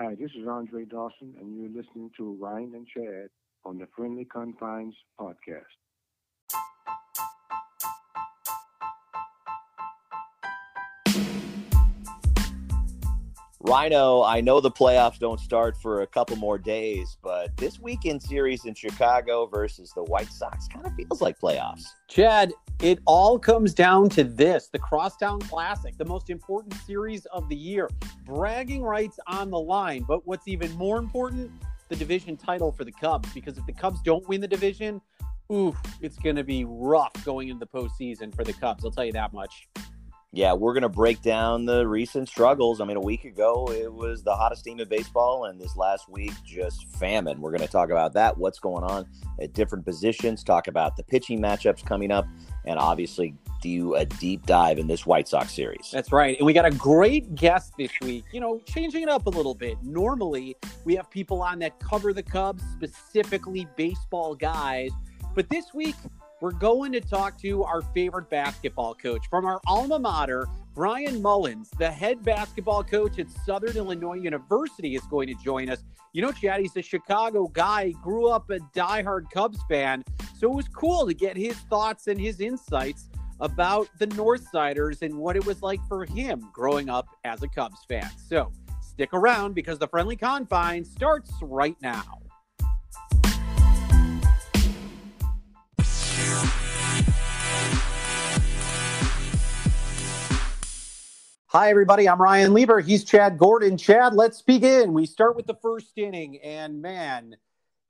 Hi, this is Andre Dawson, and you're listening to Ryan and Chad on the Friendly Confines podcast. Rhino, I know the playoffs don't start for a couple more days, but this weekend series in Chicago versus the White Sox kind of feels like playoffs. Chad, it all comes down to this the Crosstown Classic, the most important series of the year. Bragging rights on the line, but what's even more important, the division title for the Cubs, because if the Cubs don't win the division, oof, it's going to be rough going into the postseason for the Cubs. I'll tell you that much yeah, we're going to break down the recent struggles. I mean, a week ago, it was the hottest team in baseball, and this last week, just famine. We're going to talk about that, what's going on at different positions, talk about the pitching matchups coming up, and obviously do a deep dive in this White Sox series. That's right. And we got a great guest this week, you know, changing it up a little bit. Normally, we have people on that cover the Cubs, specifically baseball guys. But this week, we're going to talk to our favorite basketball coach from our alma mater, Brian Mullins, the head basketball coach at Southern Illinois University, is going to join us. You know, Chad, he's a Chicago guy, grew up a diehard Cubs fan. So it was cool to get his thoughts and his insights about the Northsiders and what it was like for him growing up as a Cubs fan. So stick around because the friendly confine starts right now. Hi, everybody. I'm Ryan Lieber. He's Chad Gordon. Chad, let's begin. We start with the first inning, and man,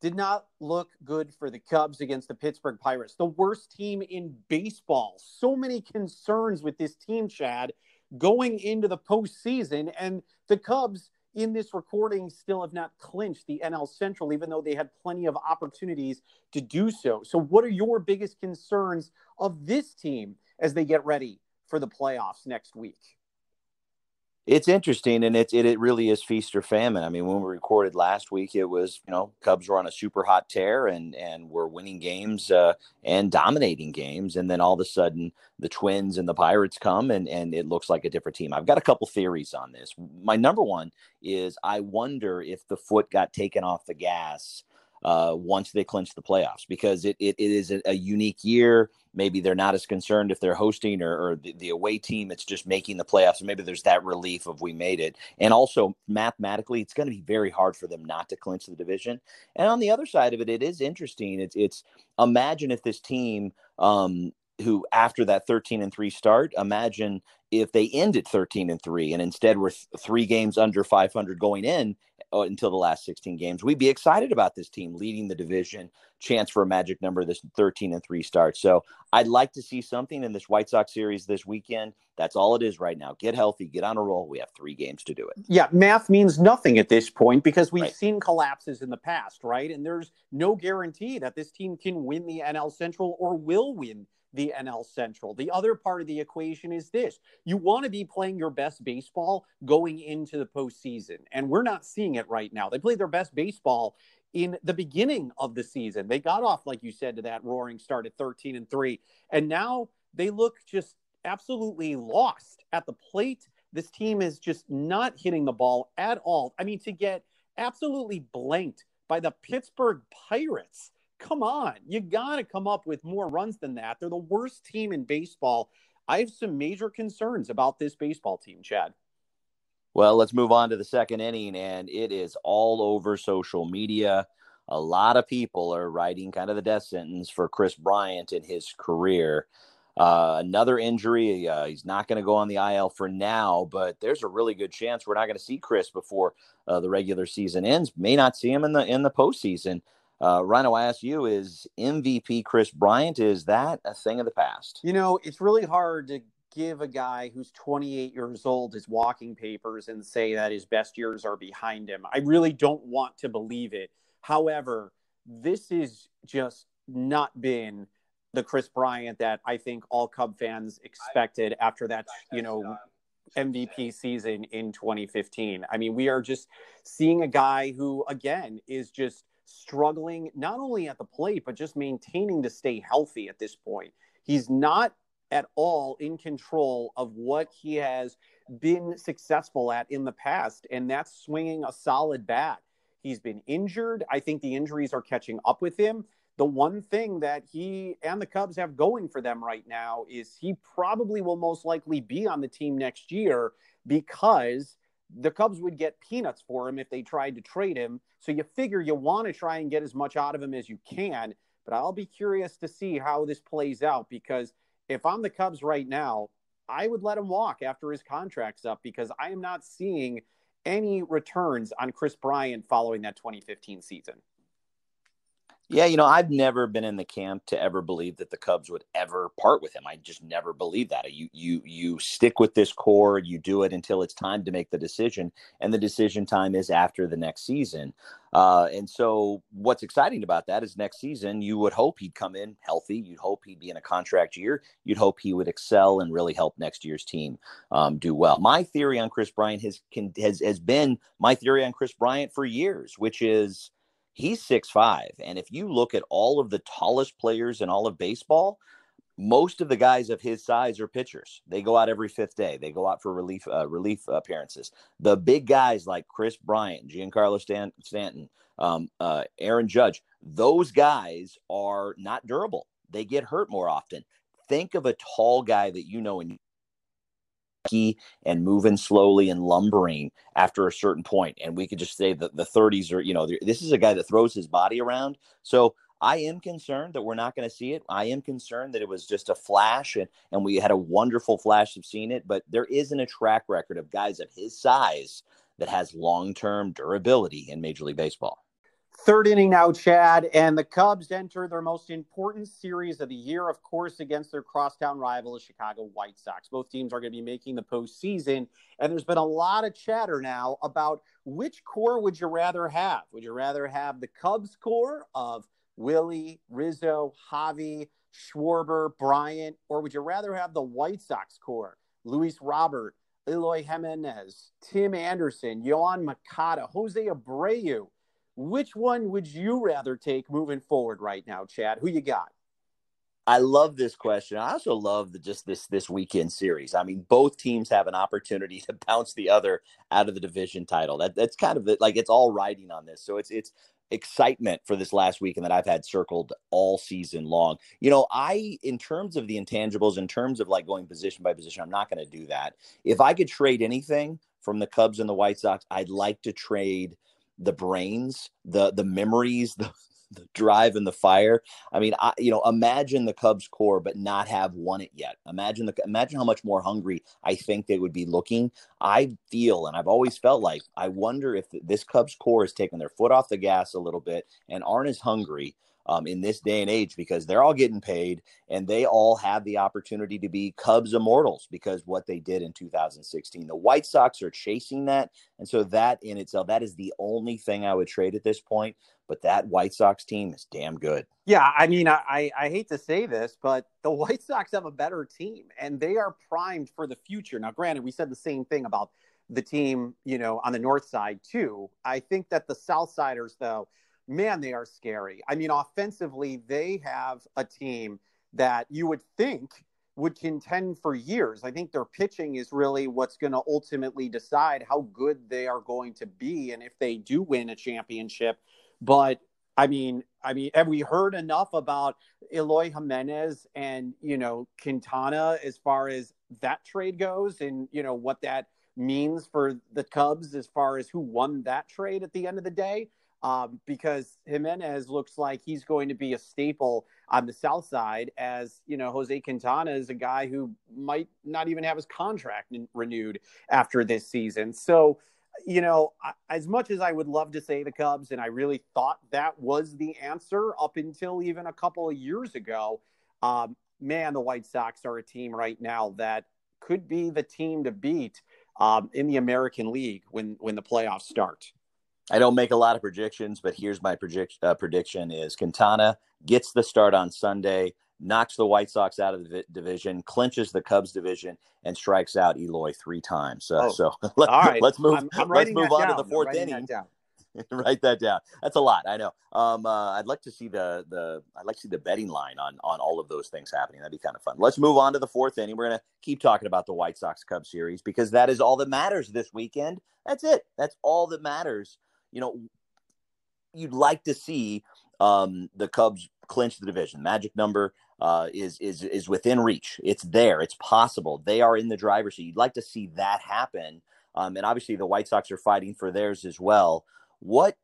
did not look good for the Cubs against the Pittsburgh Pirates, the worst team in baseball. So many concerns with this team, Chad, going into the postseason. And the Cubs, in this recording, still have not clinched the NL Central, even though they had plenty of opportunities to do so. So, what are your biggest concerns of this team as they get ready for the playoffs next week? It's interesting and it, it, it really is feast or famine. I mean when we recorded last week it was you know cubs were on a super hot tear and and were winning games uh, and dominating games and then all of a sudden the twins and the pirates come and and it looks like a different team. I've got a couple theories on this. My number one is i wonder if the foot got taken off the gas uh, once they clinch the playoffs because it, it, it is a, a, unique year. Maybe they're not as concerned if they're hosting or, or the, the, away team. It's just making the playoffs. Maybe there's that relief of we made it. And also mathematically, it's going to be very hard for them not to clinch the division. And on the other side of it, it is interesting. It's it's imagine if this team um, who after that 13 and 3 start imagine if they ended 13 and 3 and instead were th- three games under 500 going in uh, until the last 16 games we'd be excited about this team leading the division chance for a magic number this 13 and 3 start. So i'd like to see something in this white sox series this weekend. That's all it is right now. Get healthy get on a roll. We have three games to do it. Yeah math means nothing at this point because we've right. seen collapses in the past right? And there's no guarantee that this team can win the nl central or will win the NL Central. The other part of the equation is this you want to be playing your best baseball going into the postseason. And we're not seeing it right now. They played their best baseball in the beginning of the season. They got off, like you said, to that roaring start at 13 and 3. And now they look just absolutely lost at the plate. This team is just not hitting the ball at all. I mean, to get absolutely blanked by the Pittsburgh Pirates come on, you got to come up with more runs than that. They're the worst team in baseball. I have some major concerns about this baseball team, Chad. Well, let's move on to the second inning, and it is all over social media. A lot of people are writing kind of the death sentence for Kris Bryant in his career. Uh, another injury. Uh, he's not going to go on the IL for now, but there's a really good chance we're not going to see Kris before uh, the regular season ends. May not see him in the in the postseason. Uh, Rhino, I ask you, is MVP Kris Bryant, is that a thing of the past? You know, it's really hard to give a guy who's 28 years old his walking papers and say that his best years are behind him. I really don't want to believe it. However, this is just not been the Kris Bryant that I think all Cub fans expected after that, you know, MVP season in 2015. I mean, we are just seeing a guy who, again, is just struggling not only at the plate, but just maintaining to stay healthy at this point. He's not at all in control of what he has been successful at in the past, and that's swinging a solid bat. He's been injured. I think the injuries are catching up with him. The one thing that he and the Cubs have going for them right now is he probably will most likely be on the team next year because the Cubs would get peanuts for him if they tried to trade him. So you figure you want to try and get as much out of him as you can. But I'll be curious to see how this plays out because if I'm the Cubs right now, I would let him walk after his contract's up because I am not seeing any returns on Kris Bryant following that 2015 season. Yeah, you know, I've never been in the camp to ever believe that the Cubs would ever part with him. I just never believe that. You you you stick with this core, you do it until it's time to make the decision, and the decision time is after the next season. Uh, and so, what's exciting about that is next season, you would hope he'd come in healthy. You'd hope he'd be in a contract year. You'd hope he would excel and really help next year's team um, do well. My theory on Kris Bryant has, can, has has been my theory on Kris Bryant for years, which is he's six five, and if you look at all of the tallest players in all of baseball, most of the guys of his size are pitchers. They go out every fifth day. They go out for relief uh, relief appearances. The big guys like Kris Bryant, Giancarlo Stan- Stanton, um, uh, Aaron Judge, those guys are not durable. They get hurt more often. Think of a tall guy that you know and and moving slowly and lumbering after a certain point. And we could just say that the 30s are, you know, this is a guy that throws his body around. So I am concerned that we're not going to see it. I am concerned that it was just a flash and, and we had a wonderful flash of seeing it, but there isn't a track record of guys of his size that has long term durability in Major League Baseball. Third inning now, Chad, and the Cubs enter their most important series of the year, of course, against their crosstown rival, the Chicago White Sox. Both teams are going to be making the postseason, and there's been a lot of chatter now about which core would you rather have? Would you rather have the Cubs core of Willie, Rizzo, Javi, Schwarber, Bryant, or would you rather have the White Sox core? Luis Robert, Eloy Jimenez, Tim Anderson, Yoan Moncada, Jose Abreu. Which one would you rather take moving forward right now, Chad? Who you got? I love this question. I also love the, just this this weekend series. I mean, both teams have an opportunity to bounce the other out of the division title. That that's kind of the, like it's all riding on this. So it's it's excitement for this last weekend that I've had circled all season long. You know, I in terms of the intangibles, in terms of like going position by position, I'm not going to do that. If I could trade anything from the Cubs and the White Sox, I'd like to trade the brains, the the memories, the, the drive and the fire. I mean, I, you know, imagine the Cubs core, but not have won it yet. Imagine the imagine how much more hungry I think they would be looking. I feel, and I've always felt like, I wonder if this Cubs core has taken their foot off the gas a little bit and aren't as hungry um, in this day and age because they're all getting paid and they all have the opportunity to be Cubs immortals because what they did in 2016. The White Sox are chasing that. And so that in itself, that is the only thing I would trade at this point. But that White Sox team is damn good. Yeah, I mean, I, I hate to say this, but the White Sox have a better team and they are primed for the future. Now, granted, we said the same thing about the team, you know, on the north side too. I think that the South Siders, though, man, they are scary. I mean, offensively, they have a team that you would think would contend for years. I think their pitching is really what's going to ultimately decide how good they are going to be and if they do win a championship. But I mean, I mean, have we heard enough about Eloy Jimenez and you know Quintana as far as that trade goes, and you know what that means for the Cubs as far as who won that trade at the end of the day? Um, because Jimenez looks like he's going to be a staple on the south side, as you know, Jose Quintana is a guy who might not even have his contract renewed after this season. So, you know, as much as I would love to say the Cubs, and I really thought that was the answer up until even a couple of years ago, um, man, the White Sox are a team right now that could be the team to beat um, in the American League when when the playoffs start. I don't make a lot of predictions, but here's my predict, uh, prediction: is Quintana gets the start on Sunday, knocks the White Sox out of the division, clinches the Cubs division, and strikes out Eloy three times. Uh, oh, so let, us move. I'm, I'm let's move on down. to the fourth inning. Write that down. That's a lot. I know. Um, uh, I'd like to see the the I'd like to see the betting line on on all of those things happening. That'd be kind of fun. Let's move on to the fourth inning. We're gonna keep talking about the White Sox Cubs series because that is all that matters this weekend. That's it. That's all that matters. You know, you'd like to see um, the Cubs clinch the division. Magic number uh, is is is within reach. It's there. It's possible. They are in the driver's seat. You'd like to see that happen. Um, and obviously, the White Sox are fighting for theirs as well. What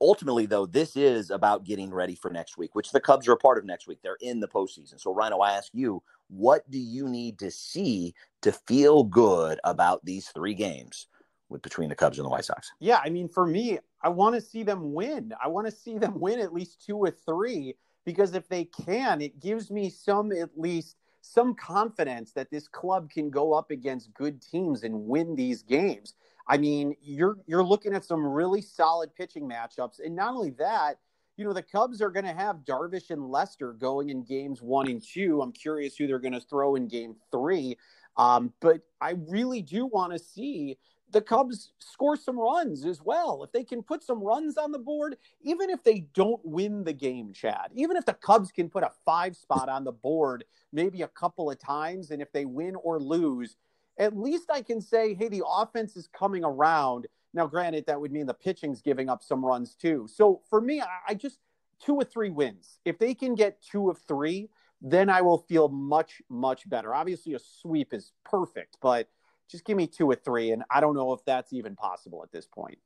ultimately, though, this is about getting ready for next week, which the Cubs are a part of next week. They're in the postseason. So, Rhino, I ask you, what do you need to see to feel good about these three games with between the Cubs and the White Sox? Yeah, I mean, for me, I want to see them win. I want to see them win at least two or three because if they can, it gives me some at least some confidence that this club can go up against good teams and win these games. I mean, you're you're looking at some really solid pitching matchups, and not only that, you know, the Cubs are going to have Darvish and Lester going in games one and two. I'm curious who they're going to throw in game three. Um, but I really do want to see the Cubs score some runs as well. If they can put some runs on the board, even if they don't win the game, Chad, even if the Cubs can put a five spot on the board maybe a couple of times, and if they win or lose, at least I can say, hey, the offense is coming around. Now, granted, that would mean the pitching's giving up some runs too. So for me, I just two or three wins. If they can get two of three, then I will feel much, much better. Obviously, a sweep is perfect, but just give me two or three. And I don't know if that's even possible at this point.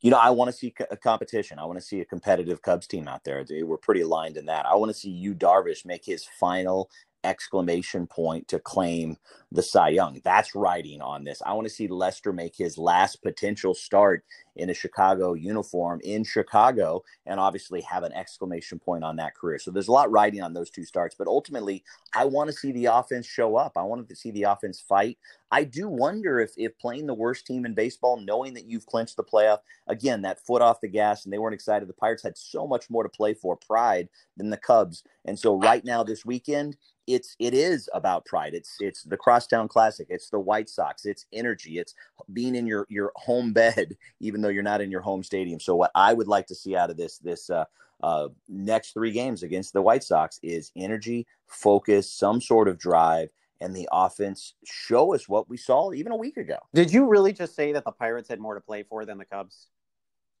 You know, I want to see a uh, competition. I want to see a competitive Cubs team out there. We're pretty aligned in that. I want to see Yu Darvish make his final exclamation point to claim the Cy Young. That's writing on this. I want to see Lester make his last potential start in a Chicago uniform in Chicago and obviously have an exclamation point on that career. So there's a lot riding on those two starts, but ultimately I want to see the offense show up. I want to see the offense fight. I do wonder if if playing the worst team in baseball, knowing that you've clinched the playoff, again, that foot off the gas and they weren't excited. The Pirates had so much more to play for, pride than the Cubs. And so right now this weekend, it's it is about pride. It's it's the Crosstown Classic. It's the White Sox. It's energy. It's being in your your home bed, even though you're not in your home stadium. So what I would like to see out of this this uh, uh, next three games against the White Sox is energy, focus, some sort of drive, and the offense show us what we saw even a week ago. Did you really just say that the Pirates had more to play for than the Cubs?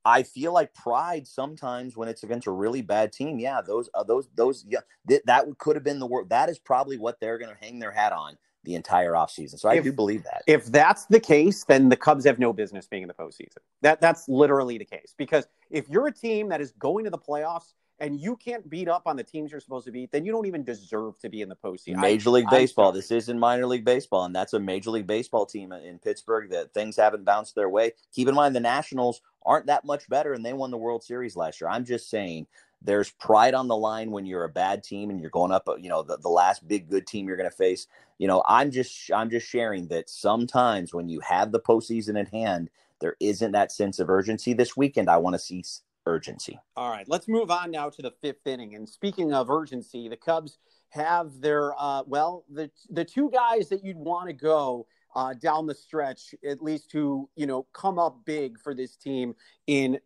I feel like pride sometimes when it's against a really bad team. Yeah, those uh, those those yeah, th- that could have been the word. That is probably what they're going to hang their hat on the entire offseason. So I if, do believe that. If that's the case, then the Cubs have no business being in the postseason. That that's literally the case. Because if you're a team that is going to the playoffs and you can't beat up on the teams you're supposed to beat, then you don't even deserve to be in the postseason. Major League I, Baseball. This isn't minor league baseball, and that's a Major League Baseball team in Pittsburgh that things haven't bounced their way. Keep in mind the Nationals aren't that much better, and they won the World Series last year. I'm just saying there's pride on the line when you're a bad team and you're going up, uh, you know, the, the last big good team you're going to face. You know, I'm just I'm just sharing that sometimes when you have the postseason in hand, there isn't that sense of urgency. This weekend, I want to see urgency. All right, let's move on now to the fifth inning. And speaking of urgency, the Cubs have their uh, well, the the two guys that you'd want to go uh, down the stretch, at least to you know come up big for this team in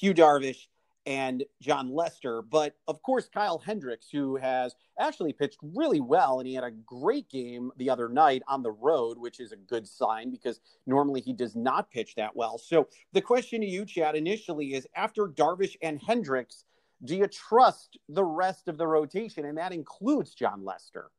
Yu Darvish and Jon Lester. But of course, Kyle Hendricks, who has actually pitched really well, and he had a great game the other night on the road, which is a good sign because normally he does not pitch that well. So the question to you, Chad, initially is after Darvish and Hendricks, do you trust the rest of the rotation? And that includes Jon Lester.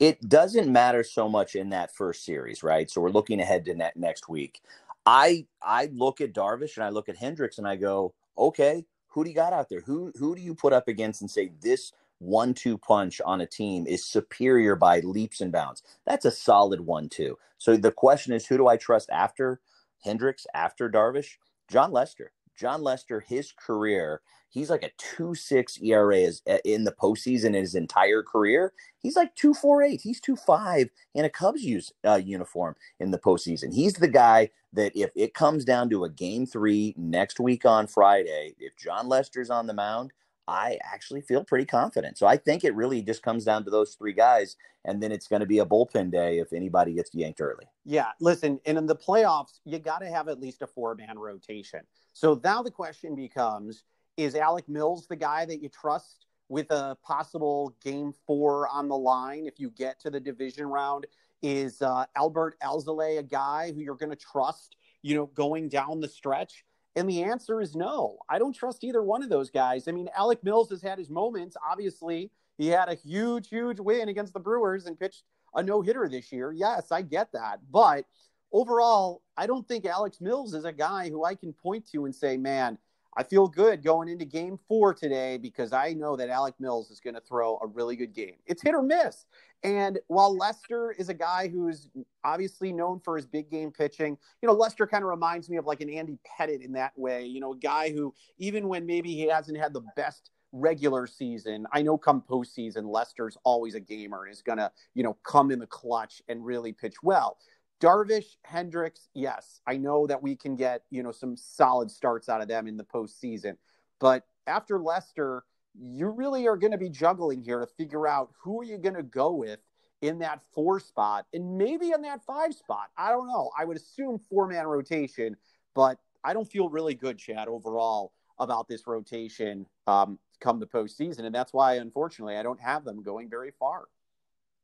It doesn't matter so much in that first series, right? So we're looking ahead to ne- next week. I I look at Darvish and I look at Hendricks and I go, okay, who do you got out there? Who who do you put up against and say this one-two punch on a team is superior by leaps and bounds? That's a solid one-two. So the question is, who do I trust after Hendricks, after Darvish? Jon Lester. Jon Lester, his career, he's like a 2-6 ERA is, in the postseason in his entire career. He's like 2.48. He's 2.5 in a Cubs use, uh, uniform in the postseason. He's the guy that if it comes down to a game three next week on Friday, if Jon Lester's on the mound, I actually feel pretty confident. So I think it really just comes down to those three guys, and then it's going to be a bullpen day if anybody gets yanked early. Yeah, listen, and in the playoffs, you got to have at least a four man rotation. So now the question becomes is Alec Mills the guy that you trust with a possible game four on the line if you get to the division round? Is uh, Adbert Alzolay a guy who you're going to trust, you know, going down the stretch? And the answer is no. I don't trust either one of those guys. I mean, Alec Mills has had his moments. Obviously, he had a huge, huge win against the Brewers and pitched a no hitter this year. Yes, I get that. But overall, I don't think Alex Mills is a guy who I can point to and say, man, I feel good going into game four today because I know that Alec Mills is going to throw a really good game. It's hit or miss. And while Lester is a guy who's obviously known for his big game pitching, you know, Lester kind of reminds me of like an Andy Pettitte in that way, you know, a guy who, even when maybe he hasn't had the best regular season, I know come postseason, Lester's always a gamer and is going to, you know, come in the clutch and really pitch well. Darvish, Hendricks, yes, I know that we can get you know some solid starts out of them in the postseason, but after Lester, you really are going to be juggling here to figure out who are you going to go with in that four spot and maybe in that five spot. I don't know. I would assume four man rotation, but I don't feel really good, Chad, overall about this rotation um, come the postseason, and that's why unfortunately I don't have them going very far.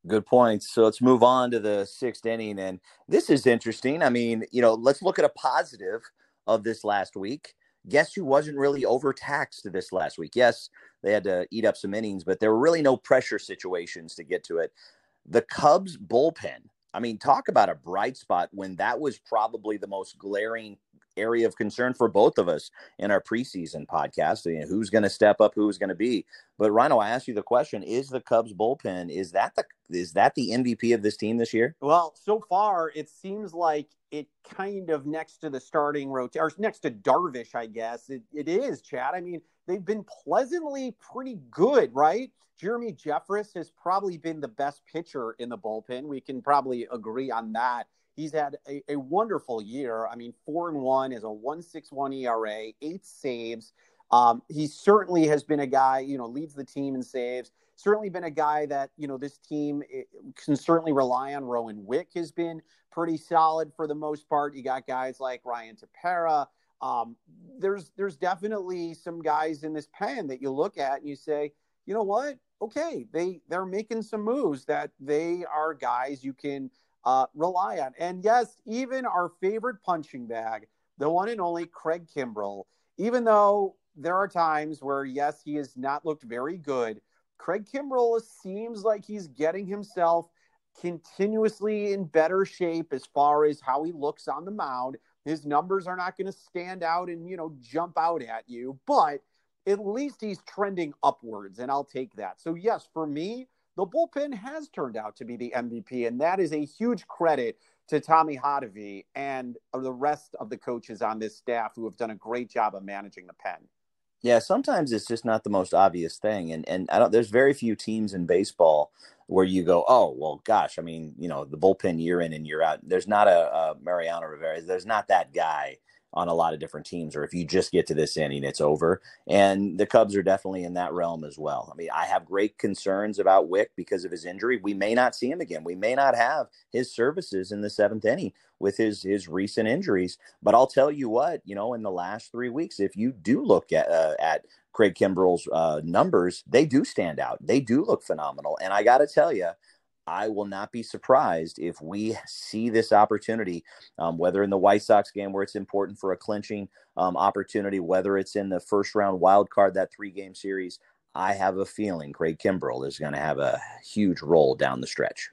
Good points. So let's move on to the sixth inning. And this is interesting. I mean, you know, let's look at a positive of this last week. Guess who wasn't really overtaxed this last week? Yes, they had to eat up some innings, but there were really no pressure situations to get to it. The Cubs bullpen. I mean, talk about a bright spot when that was probably the most glaring area of concern for both of us in our preseason podcast. You know, who's going to step up? Who's going to be? But Rhino, I ask you the question: Is the Cubs bullpen is that the is that the MVP of this team this year? Well, so far it seems like it kind of next to the starting rotation, or next to Darvish, I guess it, it is. Chad, I mean, they've been pleasantly pretty good, right? Jeremy Jeffress has probably been the best pitcher in the bullpen. We can probably agree on that. He's had a, a wonderful year. I mean, four and one is a one six one ERA, eight saves. Um, he certainly has been a guy, you know, leads the team in saves. Certainly been a guy that you know this team eh, can certainly rely on. Rowan Wick has been pretty solid for the most part. You got guys like Ryan Tepera. Um, there's there's definitely some guys in this pen that you look at and you say, you know what? Okay, they they're making some moves that they are guys you can uh, rely on. And yes, even our favorite punching bag, the one and only Craig Kimbrel, even though there are times where, yes, he has not looked very good, Craig Kimbrel seems like he's getting himself continuously in better shape as far as how he looks on the mound. His numbers are not going to stand out and, you know, jump out at you, but at least he's trending upwards, and I'll take that. So, yes, for me, the bullpen has turned out to be the MVP, and that is a huge credit to Tommy Hotovy and the rest of the coaches on this staff who have done a great job of managing the pen. Yeah, sometimes it's just not the most obvious thing, and and I don't. There's very few teams in baseball where you go, oh well, gosh. I mean, you know, the bullpen year in and year out. There's not a, a Mariano Rivera. There's not that guy on a lot of different teams, or if you just get to this inning, it's over. And the Cubs are definitely in that realm as well. I mean, I have great concerns about Wick because of his injury. We may not see him again. We may not have his services in the seventh inning with his his recent injuries. But I'll tell you what, you know, in the last three weeks, if you do look at uh, at Craig Kimbrel's uh, numbers, they do stand out. They do look phenomenal. And I got to tell you, I will not be surprised if we see this opportunity, um, whether in the White Sox game where it's important for a clinching um, opportunity, whether it's in the first round wild card, that three game series. I have a feeling Craig Kimbrel is going to have a huge role down the stretch.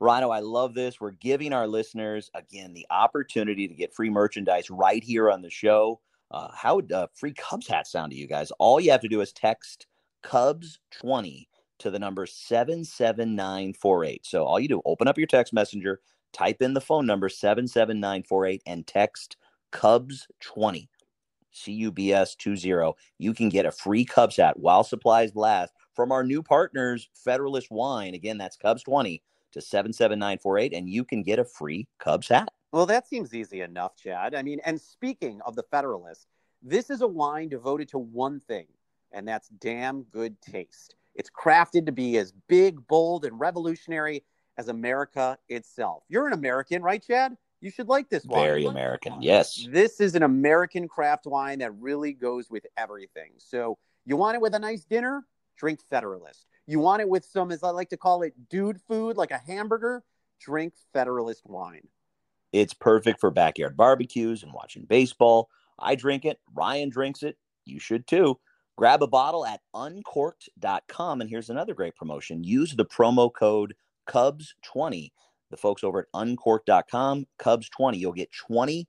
Rhino, I love this. We're giving our listeners, again, the opportunity to get free merchandise right here on the show. Uh, how would a free Cubs hat sound to you guys? All you have to do is text Cubs 20 to the number 77948. So all you do, open up your text messenger, type in the phone number 77948 and text Cubs 20. C U B S 20. You can get a free Cubs hat while supplies last from our new partners, Federalist Wine. Again, that's Cubs 20 to 77948, and you can get a free Cubs hat. Well, that seems easy enough, Chad. I mean, and speaking of the Federalist, this is a wine devoted to one thing, and that's damn good taste. It's crafted to be as big, bold, and revolutionary as America itself. You're an American, right, Chad? You should like this wine. Very American, yes. This is an American craft wine that really goes with everything. So, you want it with a nice dinner? Drink Federalist. You want it with some, as I like to call it, dude food, like a hamburger? Drink Federalist wine. It's perfect for backyard barbecues and watching baseball. I drink it. Ryan drinks it. You should too. Grab a bottle at uncorked.com. And here's another great promotion use the promo code Cubs20. The folks over at uncorked.com, Cubs20. You'll get 20%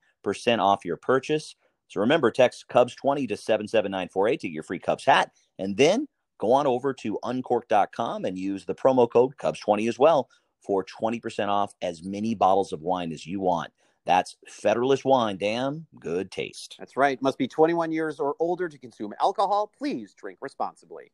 off your purchase. So remember, text Cubs20 to 77948 to get your free Cubs hat. And then go on over to uncorked.com and use the promo code Cubs20 as well for 20% off as many bottles of wine as you want. That's Federalist wine. Damn good taste. That's right. Must be 21 years or older to consume alcohol. Please drink responsibly.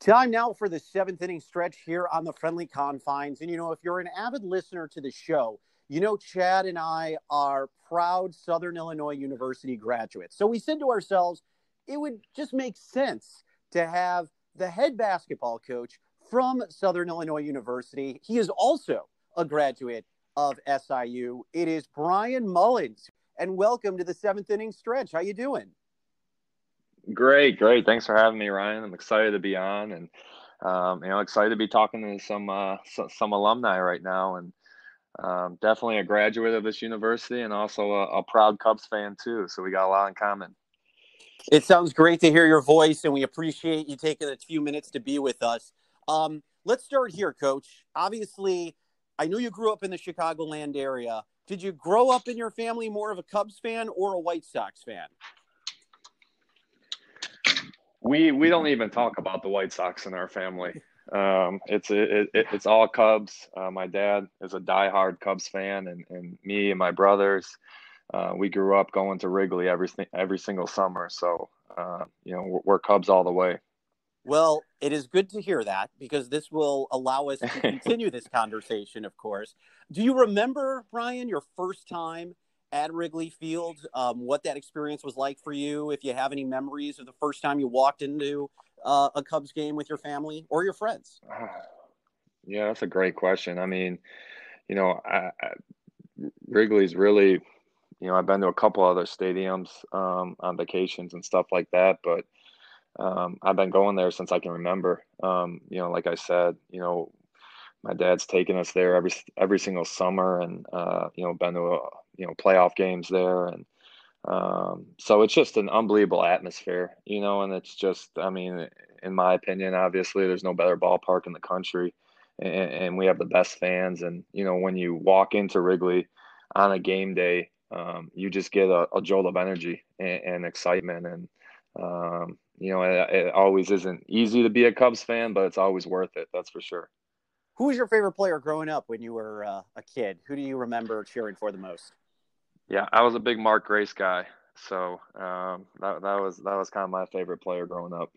Time now for the seventh inning stretch here on the friendly confines. And you know, if you're an avid listener to the show, you know, Chad and I are proud Southern Illinois University graduates. So we said to ourselves, it would just make sense to have the head basketball coach from Southern Illinois University. He is also a graduate of SIU. It is Brian Mullins, and welcome to the seventh inning stretch. How you doing? Great, great. Thanks for having me, Ryan. I'm excited to be on, and um, you know, excited to be talking to some uh, some, some alumni right now, and um, definitely a graduate of this university and also a, a, proud Cubs fan too. So we got a lot in common. It sounds great to hear your voice, and we appreciate you taking a few minutes to be with us. Um, let's start here, Coach. Obviously, I know you grew up in the Chicagoland area. Did you grow up in your family more of a Cubs fan or a White Sox fan? We we don't even talk about the White Sox in our family. Um, it's it, it, it's all Cubs. Uh, my dad is a diehard Cubs fan, and, and me and my brothers, uh, we grew up going to Wrigley every every single summer. So uh, you know we're, we're, Cubs all the way. Well, it is good to hear that because this will allow us to continue this conversation. Of course, do you remember Brian your first time at Wrigley Field? Um, what that experience was like for you? If you have any memories of the first time you walked into uh, a Cubs game with your family or your friends? Yeah, that's a great question. I mean, you know, I, I, Wrigley's really, you know, I've been to a couple other stadiums um, on vacations and stuff like that, but um, I've been going there since I can remember. Um, you know, like I said, you know, my dad's taken us there every every single summer, and uh, you know, been to a, you know playoff games there, and um, so it's just an unbelievable atmosphere, you know, and it's just, I mean, in my opinion, obviously, there's no better ballpark in the country, and, and we have the best fans. And you know, when you walk into Wrigley on a game day, um, you just get a, a, jolt of energy and, and excitement, and um, you know, it, it, always isn't easy to be a Cubs fan, but it's always worth it. That's for sure. Who was your favorite player growing up when you were uh, a kid? Who do you remember cheering for the most? Yeah, I was a big Mark Grace guy, so um, that that was that was kind of my favorite player growing up.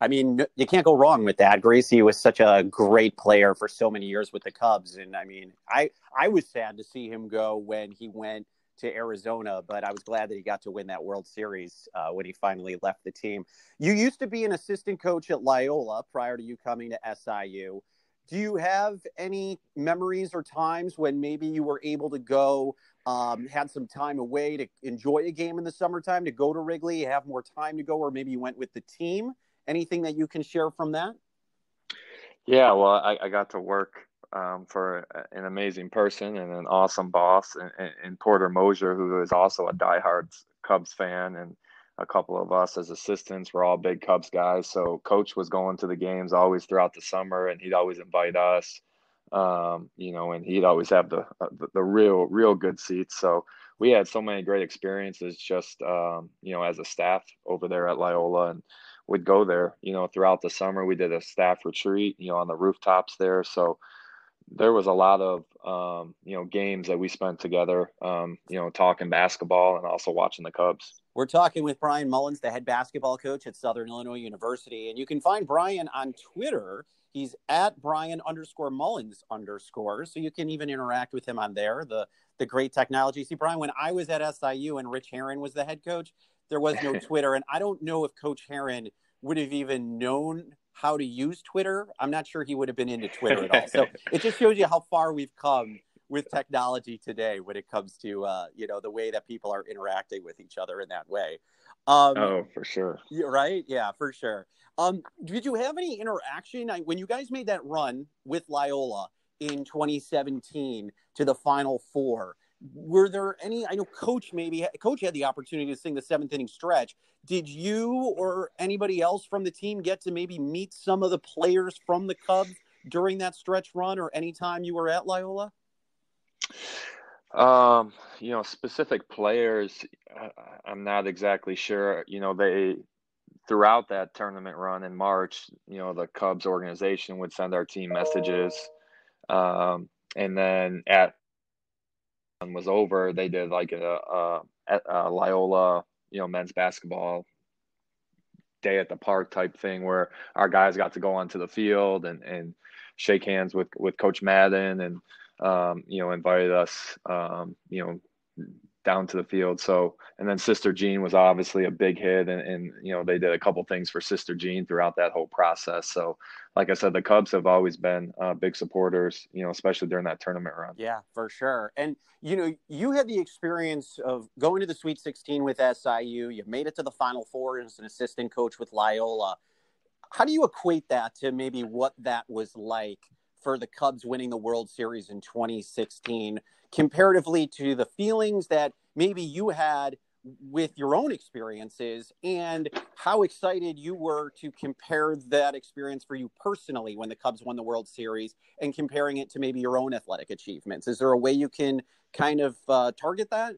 I mean, you can't go wrong with that. Gracie was such a great player for so many years with the Cubs, and I mean, I I was sad to see him go when he went to Arizona, but I was glad that he got to win that World Series uh, when he finally left the team. You used to be an assistant coach at Loyola prior to you coming to SIU. Do you have any memories or times when maybe you were able to go um, had some time away to enjoy a game in the summertime, to go to Wrigley, have more time to go, or maybe you went with the team. Anything that you can share from that? Yeah, well, I, I got to work um, for an amazing person and an awesome boss, and, and Porter Moser, who is also a diehard Cubs fan, and a couple of us as assistants were all big Cubs guys. So Coach was going to the games always throughout the summer, and he'd always invite us um, you know, and he'd always have the, uh, the, the real real good seats. So we had so many great experiences just um, you know as a staff over there at Loyola, and would go there. You know, throughout the summer we did a staff retreat. You know, on the rooftops there. So there was a lot of um, you know games that we spent together. Um, you know, talking basketball and also watching the Cubs. We're talking with Brian Mullins, the head basketball coach at Southern Illinois University. And you can find Brian on Twitter. He's at Brian underscore Mullins underscore. So you can even interact with him on there. The the great technology. See, Brian, when I was at SIU and Rich Herrin was the head coach, there was no Twitter. And I don't know if Coach Herrin would have even known how to use Twitter. I'm not sure he would have been into Twitter at all. So it just shows you how far we've come with technology today when it comes to uh, you know the way that people are interacting with each other in that way. Um, oh, for sure. Right? Yeah, for sure. Um, did you have any interaction when you guys made that run with Loyola in 2017 to the Final Four? Were there any? I know Coach maybe Coach had the opportunity to sing the seventh inning stretch. Did you or anybody else from the team get to maybe meet some of the players from the Cubs during that stretch run or anytime you were at Loyola? Um, you know, specific players, I'm not exactly sure. You know, they throughout that tournament run in March, you know, the Cubs organization would send our team messages. Um, and then at was over, they did like a, a, a Loyola, you know, men's basketball day at the park type thing where our guys got to go onto the field and, and shake hands with, with Coach Maddon and um, you know, invited us, um, you know, down to the field. So, and then Sister Jean was obviously a big hit, and, and you know they did a couple things for Sister Jean throughout that whole process. So, like I said, the Cubs have always been uh, big supporters, you know, especially during that tournament run. Yeah, for sure. And you know, you had the experience of going to the Sweet 16 with SIU. You made it to the Final Four as an assistant coach with Loyola. How do you equate that to maybe what that was like? for the Cubs winning the World Series in 2016, comparatively to the feelings that maybe you had with your own experiences and how excited you were to compare that experience for you personally when the Cubs won the World Series and comparing it to maybe your own athletic achievements. Is there a way you can kind of uh, target that?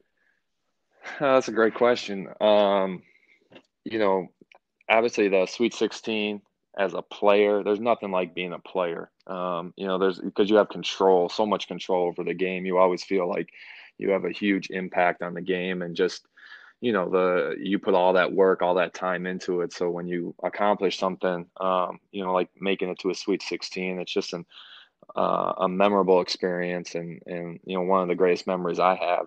That's a great question. Um, you know, obviously the Sweet 16 as a player, there's nothing like being a player. Um, you know, there's because you have control, so much control over the game. You always feel like you have a huge impact on the game, and just you know the you put all that work, all that time into it. So when you accomplish something, um, you know, like making it to a Sweet 16, it's just an uh, a memorable experience, and and you know one of the greatest memories I have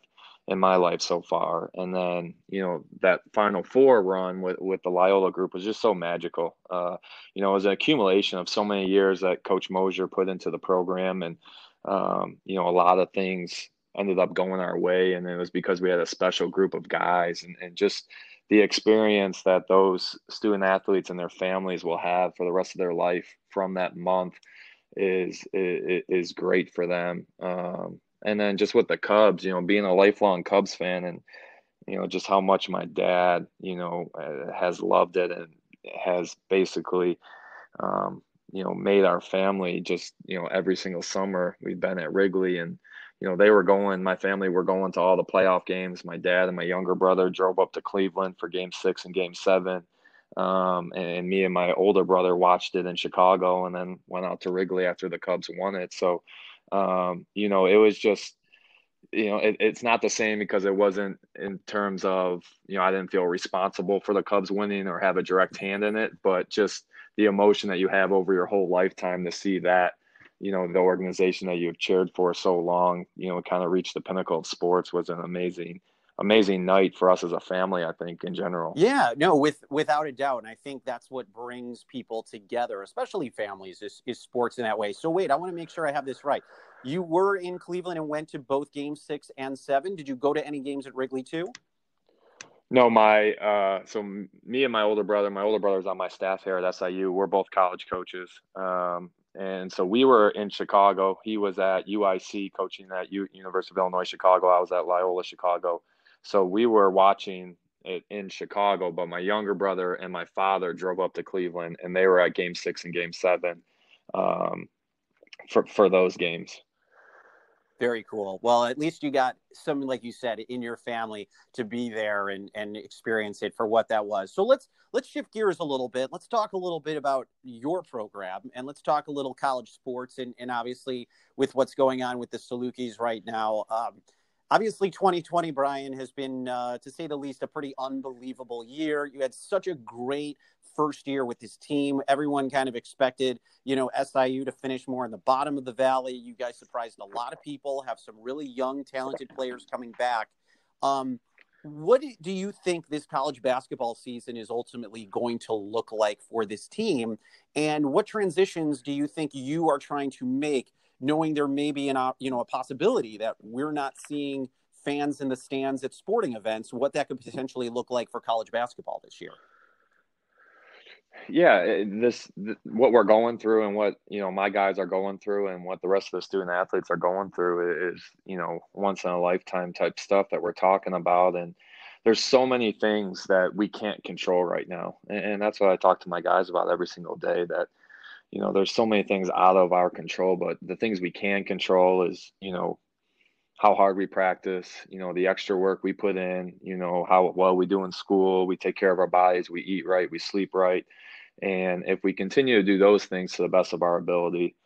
in my life so far. And then, you know, that final four run with, with the Loyola group was just so magical. Uh, you know, it was an accumulation of so many years that Coach Moser put into the program. And, um, you know, a lot of things ended up going our way. And it was because we had a special group of guys and, and just the experience that those student athletes and their families will have for the rest of their life from that month is, is, is great for them. Um, and then just with the Cubs, you know, being a lifelong Cubs fan and you know just how much my dad, you know, uh, has loved it and has basically um, you know, made our family just, you know, every single summer we've been at Wrigley and you know, they were going, my family were going to all the playoff games. My dad and my younger brother drove up to Cleveland for game six and game seven. Um, and me and my older brother watched it in Chicago and then went out to Wrigley after the Cubs won it. So, um, you know, it was just, you know, it, it's not the same because it wasn't in terms of, you know, I didn't feel responsible for the Cubs winning or have a direct hand in it, but just the emotion that you have over your whole lifetime to see that, you know, the organization that you've cheered for so long, you know, kind of reach the pinnacle of sports was an amazing, amazing night for us as a family i think in general yeah no with without a doubt and i think that's what brings people together especially families is, is sports in that way so wait i want to make sure i have this right you were in cleveland and went to both game six and seven did you go to any games at wrigley too no, my uh, so me and my older brother, my older brother's on my staff here at SIU. We're both college coaches, um, and so we were in Chicago. He was at UIC coaching at U- University of Illinois Chicago. I was at Loyola Chicago. So we were watching it in Chicago, but my younger brother and my father drove up to Cleveland, and they were at Game Six and Game Seven um, for for those games. Very cool. Well, at least you got something like you said in your family to be there and and experience it for what that was. So let's let's shift gears a little bit. Let's talk a little bit about your program and let's talk a little college sports and and obviously with what's going on with the Salukis right now. Um, Obviously, 2020, Brian, has been, uh, to say the least, a pretty unbelievable year. You had such a great first year with this team. Everyone kind of expected, you know, SIU to finish more in the bottom of the valley. You guys surprised a lot of people, have some really young, talented players coming back. Um, what do you think this college basketball season is ultimately going to look like for this team? And what transitions do you think you are trying to make, knowing there may be an you know a possibility that we're not seeing fans in the stands at sporting events? What that could potentially look like for college basketball this year? yeah eh, this, what we're going through and what you know my guys are going through and what the rest of the student athletes are going through is you know once in a lifetime type stuff that we're talking about and there's so many things that we can't control right now and, and that's what i talk to my guys about every single day that you know there's so many things out of our control but the things we can control is you know how hard we practice, you know, the extra work we put in, you know, how well we do in school, we take care of our bodies, we eat right, we sleep right. And if we continue to do those things to the best of our ability,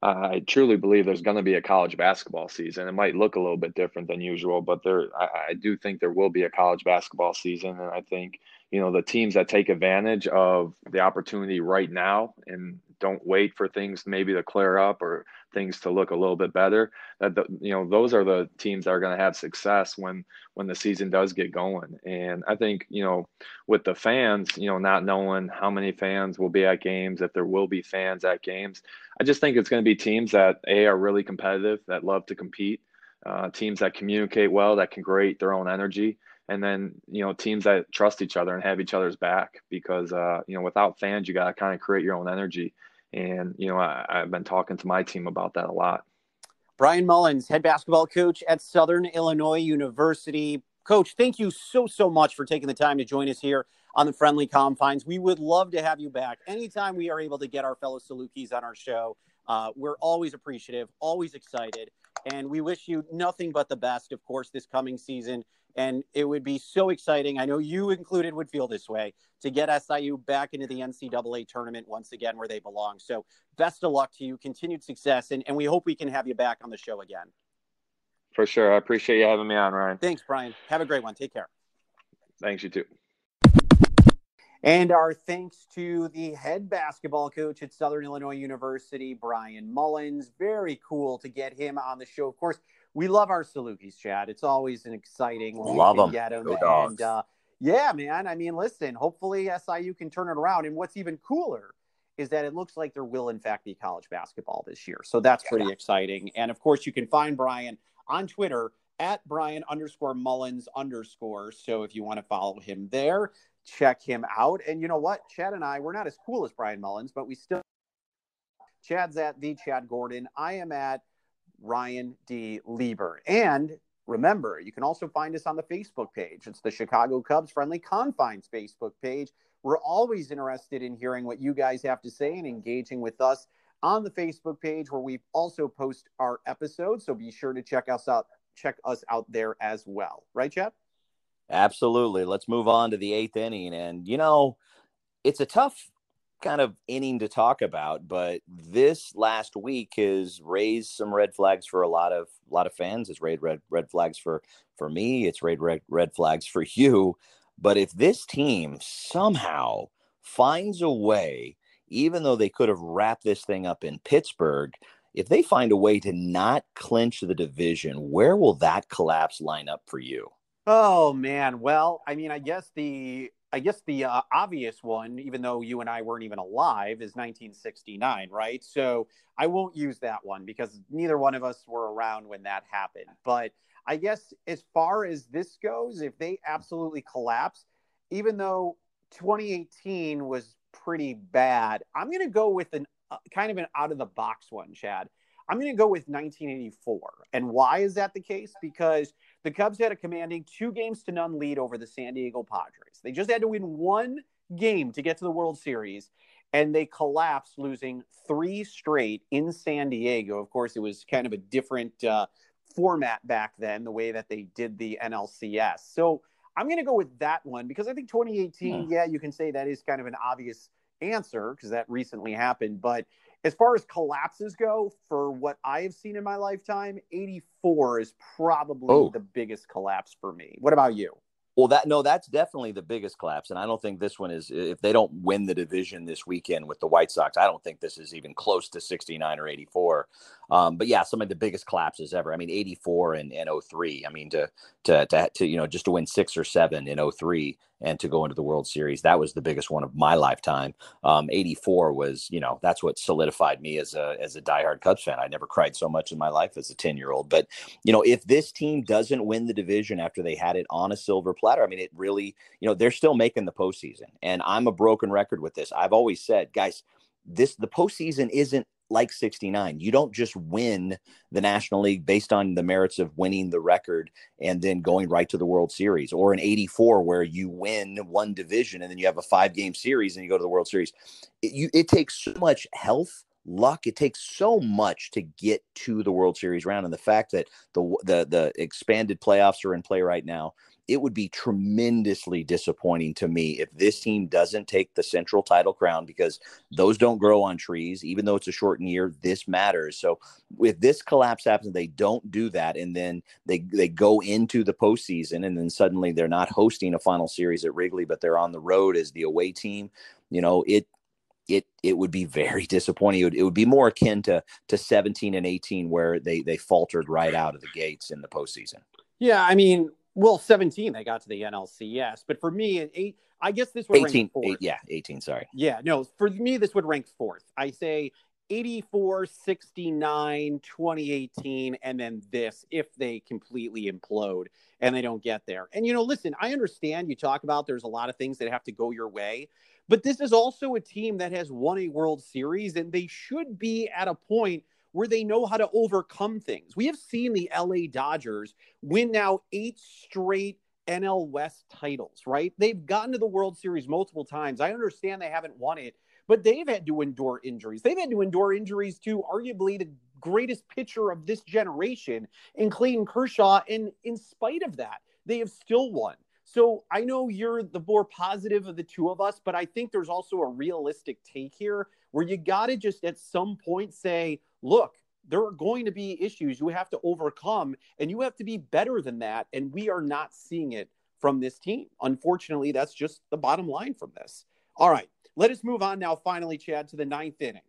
I truly believe there's going to be a college basketball season. It might look a little bit different than usual, but there, I, I do think there will be a college basketball season. And I think, you know, the teams that take advantage of the opportunity right now and don't wait for things maybe to clear up or things to look a little bit better that the, you know those are the teams that are going to have success when when the season does get going. And i think you know with the fans you know not knowing how many fans will be at games if there will be fans at games i just think it's going to be teams that a are really competitive that love to compete uh, teams that communicate well that can create their own energy and then you know teams that trust each other and have each other's back because uh, you know without fans you got to kind of create your own energy and, you know, I, I've been talking to my team about that a lot. Bryan Mullins, head basketball coach at Southern Illinois University. Coach, thank you so, so much for taking the time to join us here on the Friendly Confines. We would love to have you back anytime we are able to get our fellow Salukis on our show. Uh, we're always appreciative, always excited, and we wish you nothing but the best, of course, this coming season. And it would be so exciting. I know you included would feel this way to get SIU back into the NCAA tournament once again where they belong. So, best of luck to you, continued success, and, and we hope we can have you back on the show again. For sure. I appreciate you having me on, Ryan. Thanks, Bryan. Have a great one. Take care. Thanks, you too. And our thanks to the head basketball coach at Southern Illinois University, Bryan Mullins. Very cool to get him on the show. Of course, we love our Salukis, Chad. It's always an exciting love them. get them. and uh, yeah, man. I mean, listen. Hopefully, SIU can turn it around. And what's even cooler is that it looks like there will, in fact, be college basketball this year. So that's pretty yeah. exciting. And of course, you can find Bryan on Twitter at Bryan underscore Mullins underscore. So if you want to follow him there, check him out. And you know what? Chad and I, we're not as cool as Bryan Mullins, but we still. Chad's at the Chad Gordon. I am at Ryan D. Lieber. And remember, you can also find us on the Facebook page. It's the Chicago Cubs Friendly Confines Facebook page. We're always interested in hearing what you guys have to say and engaging with us on the Facebook page where we also post our episodes. So be sure to check us out, check us out there as well. Right, Chad? Absolutely. Let's move on to the eighth inning. And you know, it's a tough kind of inning to talk about, but this last week has raised some red flags for a lot of a lot of fans. It's raised red red flags for for me. It's raised red red flags for you. But if this team somehow finds a way, even though they could have wrapped this thing up in Pittsburgh, if they find a way to not clinch the division, where will that collapse line up for you? Oh man, well, I mean, I guess the I guess the uh, obvious one, even though you and I weren't even alive, is 1969, right? So I won't use that one because neither one of us were around when that happened. But I guess as far as this goes, if they absolutely collapse, even though 2018 was pretty bad, I'm going to go with an uh, kind of an out of the box one, Chad. I'm going to go with 1984. And why is that the case? Because the Cubs had a commanding two games to none lead over the San Diego Padres. They just had to win one game to get to the World Series, and they collapsed, losing three straight in San Diego. Of course, it was kind of a different uh, format back then, the way that they did the NLCS. So I'm going to go with that one because I think 2018, hmm. yeah, you can say that is kind of an obvious answer because that recently happened. But as far as collapses go, for what I have seen in my lifetime, 84 is probably oh. the biggest collapse for me. What about you? Well, that no, that's definitely the biggest collapse, and I don't think this one is. If they don't win the division this weekend with the White Sox, I don't think this is even close to 69 or 84. Um, but yeah, some of the biggest collapses ever. I mean, 84 and, and 03. I mean, to, to, to, to, you know, just to win six or seven in 03 and to go into the World Series, that was the biggest one of my lifetime. Um, 84 was, you know, that's what solidified me as a, as a diehard Cubs fan. I never cried so much in my life as a 10 year old. But, you know, if this team doesn't win the division after they had it on a silver platter, I mean, it really, you know, they're still making the postseason. And I'm a broken record with this. I've always said, guys, this the postseason isn't like 69. You don't just win the National League based on the merits of winning the record and then going right to the World Series, or an 84 where you win one division and then you have a five game series and you go to the World Series. It, you, it takes so much health. Luck. It takes so much to get to the World Series round, and the fact that the the the expanded playoffs are in play right now, it would be tremendously disappointing to me if this team doesn't take the central title crown because those don't grow on trees. Even though it's a shortened year, this matters. So if this collapse happens, they don't do that, and then they they go into the postseason, and then suddenly they're not hosting a final series at Wrigley, but they're on the road as the away team. You know, it it it would be very disappointing. It would, it would, be more akin to to 17 and 18, where they they faltered right out of the gates in the postseason. Yeah, I mean, well, 17, they got to the NLCS. But for me, an eight, I guess this would 18, rank fourth. Eight, yeah, 18, sorry. Yeah, no, for me, this would rank fourth. I say 84, 69, 2018, and then this if they completely implode and they don't get there. And, you know, listen, I understand you talk about there's a lot of things that have to go your way, but this is also a team that has won a World Series, and they should be at a point where they know how to overcome things. We have seen the LA Dodgers win now eight straight NL West titles, right? They've gotten to the World Series multiple times. I understand they haven't won it, but they've had to endure injuries. They've had to endure injuries to arguably the greatest pitcher of this generation in Clayton Kershaw. And in spite of that, they have still won. So I know you're the more positive of the two of us, but I think there's also a realistic take here where you got to just at some point say, look, there are going to be issues you have to overcome, and you have to be better than that. And we are not seeing it from this team. Unfortunately, that's just the bottom line from this. All right, let us move on now, finally, Chad, to the ninth inning.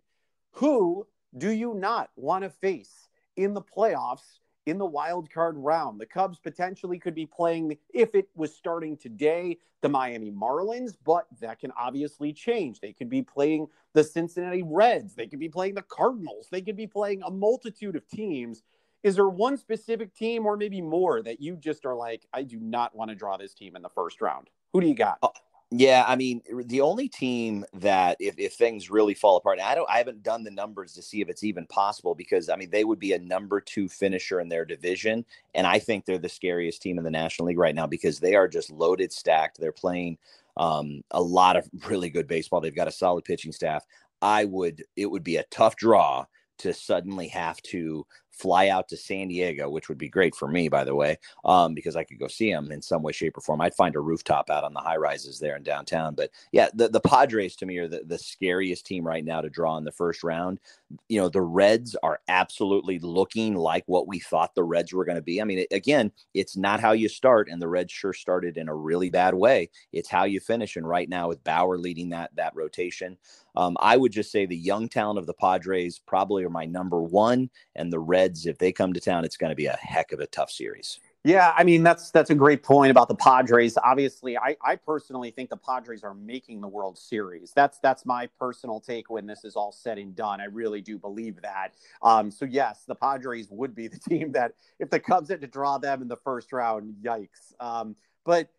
Who do you not want to face in the playoffs in the wild card round. The Cubs potentially could be playing, if it was starting today, the Miami Marlins, but that can obviously change. They could be playing the Cincinnati Reds. They could be playing the Cardinals. They could be playing a multitude of teams. Is there one specific team or maybe more that you just are like, I do not want to draw this team in the first round? Who do you got? Uh, Yeah, I mean, the only team that if, if things really fall apart, I don't I haven't done the numbers to see if it's even possible because I mean they would be a number two finisher in their division. And I think they're the scariest team in the National League right now because they are just loaded stacked. They're playing um, a lot of really good baseball. They've got a solid pitching staff. I would it would be a tough draw to suddenly have to fly out to San Diego, which would be great for me, by the way, um, because I could go see them in some way, shape, or form. I'd find a rooftop out on the high rises there in downtown. But yeah, the, the Padres to me are the, the scariest team right now to draw in the first round. You know, the Reds are absolutely looking like what we thought the Reds were going to be. I mean, it, again, it's not how you start, and the Reds sure started in a really bad way. It's how you finish. And right now, with Bauer leading that that rotation, um, I would just say the young talent of the Padres probably are my number one, and the Reds, if they come to town, it's going to be a heck of a tough series. Yeah, I mean that's that's a great point about the Padres. Obviously, I, I personally think the Padres are making the World Series. That's that's my personal take when this is all said and done. I really do believe that. Um, so yes, the Padres would be the team that if the Cubs had to draw them in the first round, yikes. Um, but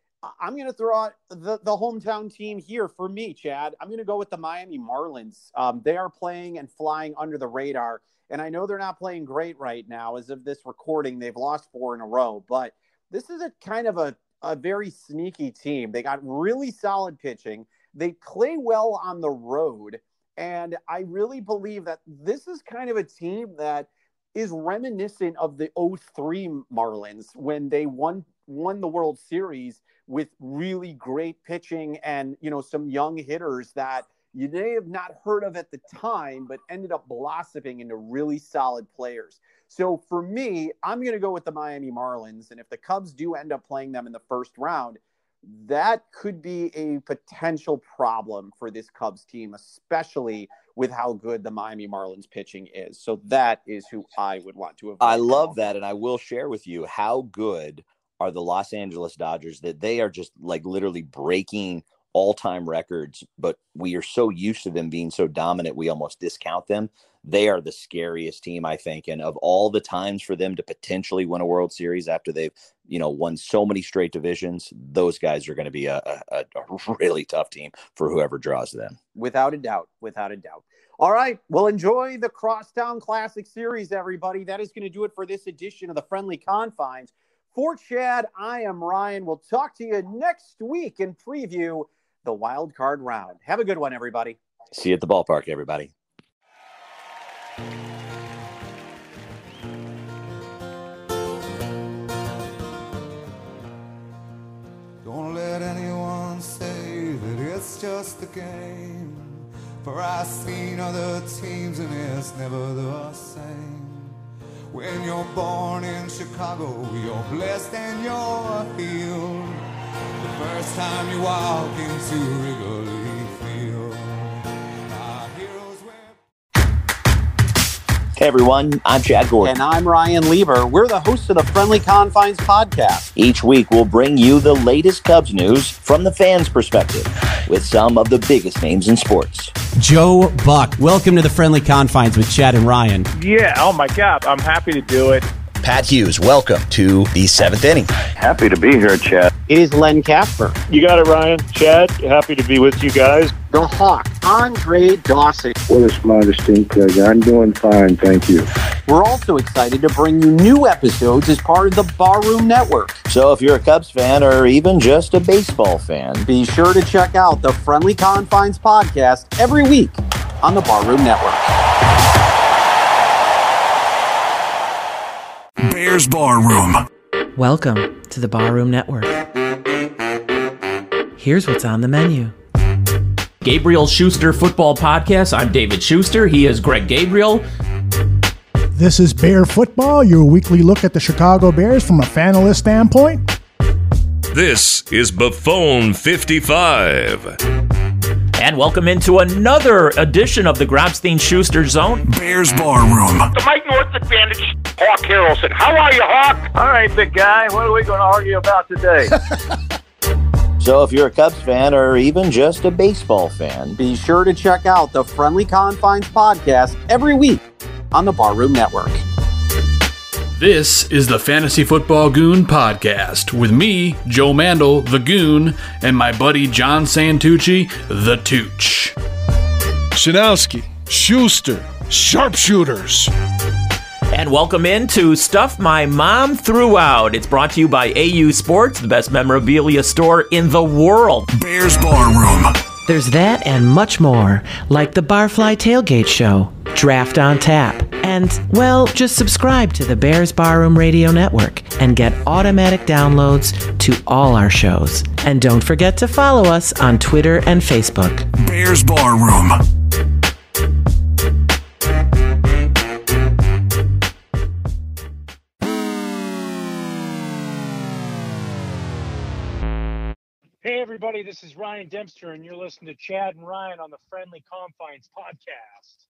I'm going to throw out the, the hometown team here for me, Chad. I'm going to go with the Miami Marlins. Um, they are playing and flying under the radar. And I know they're not playing great right now. As of this recording, they've lost four in a row. But this is a kind of a, a very sneaky team. They got really solid pitching, they play well on the road. And I really believe that this is kind of a team that is reminiscent of the 03 Marlins when they won won the World Series with really great pitching and you know some young hitters that you may have not heard of at the time, but ended up blossoming into really solid players. So for me, I'm going to go with the Miami Marlins. And if the Cubs do end up playing them in the first round, that could be a potential problem for this Cubs team, especially with how good the Miami Marlins pitching is. So that is who I would want to avoid. I love that. And I will share with you how good are the Los Angeles Dodgers that they are just like literally breaking all time records, but we are so used to them being so dominant, we almost discount them. They are the scariest team, I think. And of all the times for them to potentially win a World Series after they've, you know, won so many straight divisions, those guys are going to be a, a, a really tough team for whoever draws them. Without a doubt. Without a doubt. All right. Well, enjoy the Crosstown Classic Series, everybody. That is going to do it for this edition of the Friendly Confines. For Chad, I am Ryan. We'll talk to you next week and preview the wild card round. Have a good one, everybody. See you at the ballpark, everybody. Don't let anyone say that it's just a game. For I've seen other teams and it's never the same. When you're born in Chicago, you're blessed and you're healed. The first time you walk into Wrigley Field. our heroes wear Hey, everyone. I'm Chad Gordon. And I'm Ryan Lieber. We're the hosts of the Friendly Confines podcast. Each week, we'll bring you the latest Cubs news from the fans' perspective with some of the biggest names in sports. Joe Buck. Welcome to the Friendly Confines with Chad and Ryan. Yeah, oh my God, I'm happy to do it. Pat Hughes, welcome to the seventh inning. Happy to be here, Chad. It is Len Kasper. You got it, Ryan. Chad, happy to be with you guys. The Hawk, Andre Dawson. What a modesty, pleasure. I'm doing fine, thank you. We're also excited to bring you new episodes as part of the Barroom Network. So, if you're a Cubs fan or even just a baseball fan, Be sure to check out the Friendly Confines podcast every week on the Barroom Network. Bears Bar Room. Welcome to the Barroom Network. Here's what's on the menu. Gabriel Schuster Football Podcast. I'm David Schuster. He is Greg Gabriel. This is Bear Football, your weekly look at the Chicago Bears from a fanalist standpoint. This is Buffone 55. And welcome into another edition of the Grobstein Schuster Zone. Bears Bar Room. The Mike North advantage, Hawk Harrelson. How are you, Hawk? All right, big guy. What are we going to argue about today? so if you're a Cubs fan or even just a baseball fan, Be sure to check out the Friendly Confines podcast every week on the Barroom Network. This is the Fantasy Football Goon Podcast with me, Joe Mandel, the Goon, and my buddy John Santucci, the Tooch. Shanowski, Schuster, Sharpshooters. And welcome into Stuff My Mom Threw Out. It's brought to you by AU Sports, the best memorabilia store in the world. Bears Bar Room. There's that and much more, like the Barfly Tailgate Show, Draft on Tap, and, well, just subscribe to the Bears Barroom Radio Network and get automatic downloads to all our shows. And don't forget to follow us on Twitter and Facebook. Bears Bar everybody. This is Ryan Dempster, and you're listening to Chad and Ryan on the Friendly Confines podcast.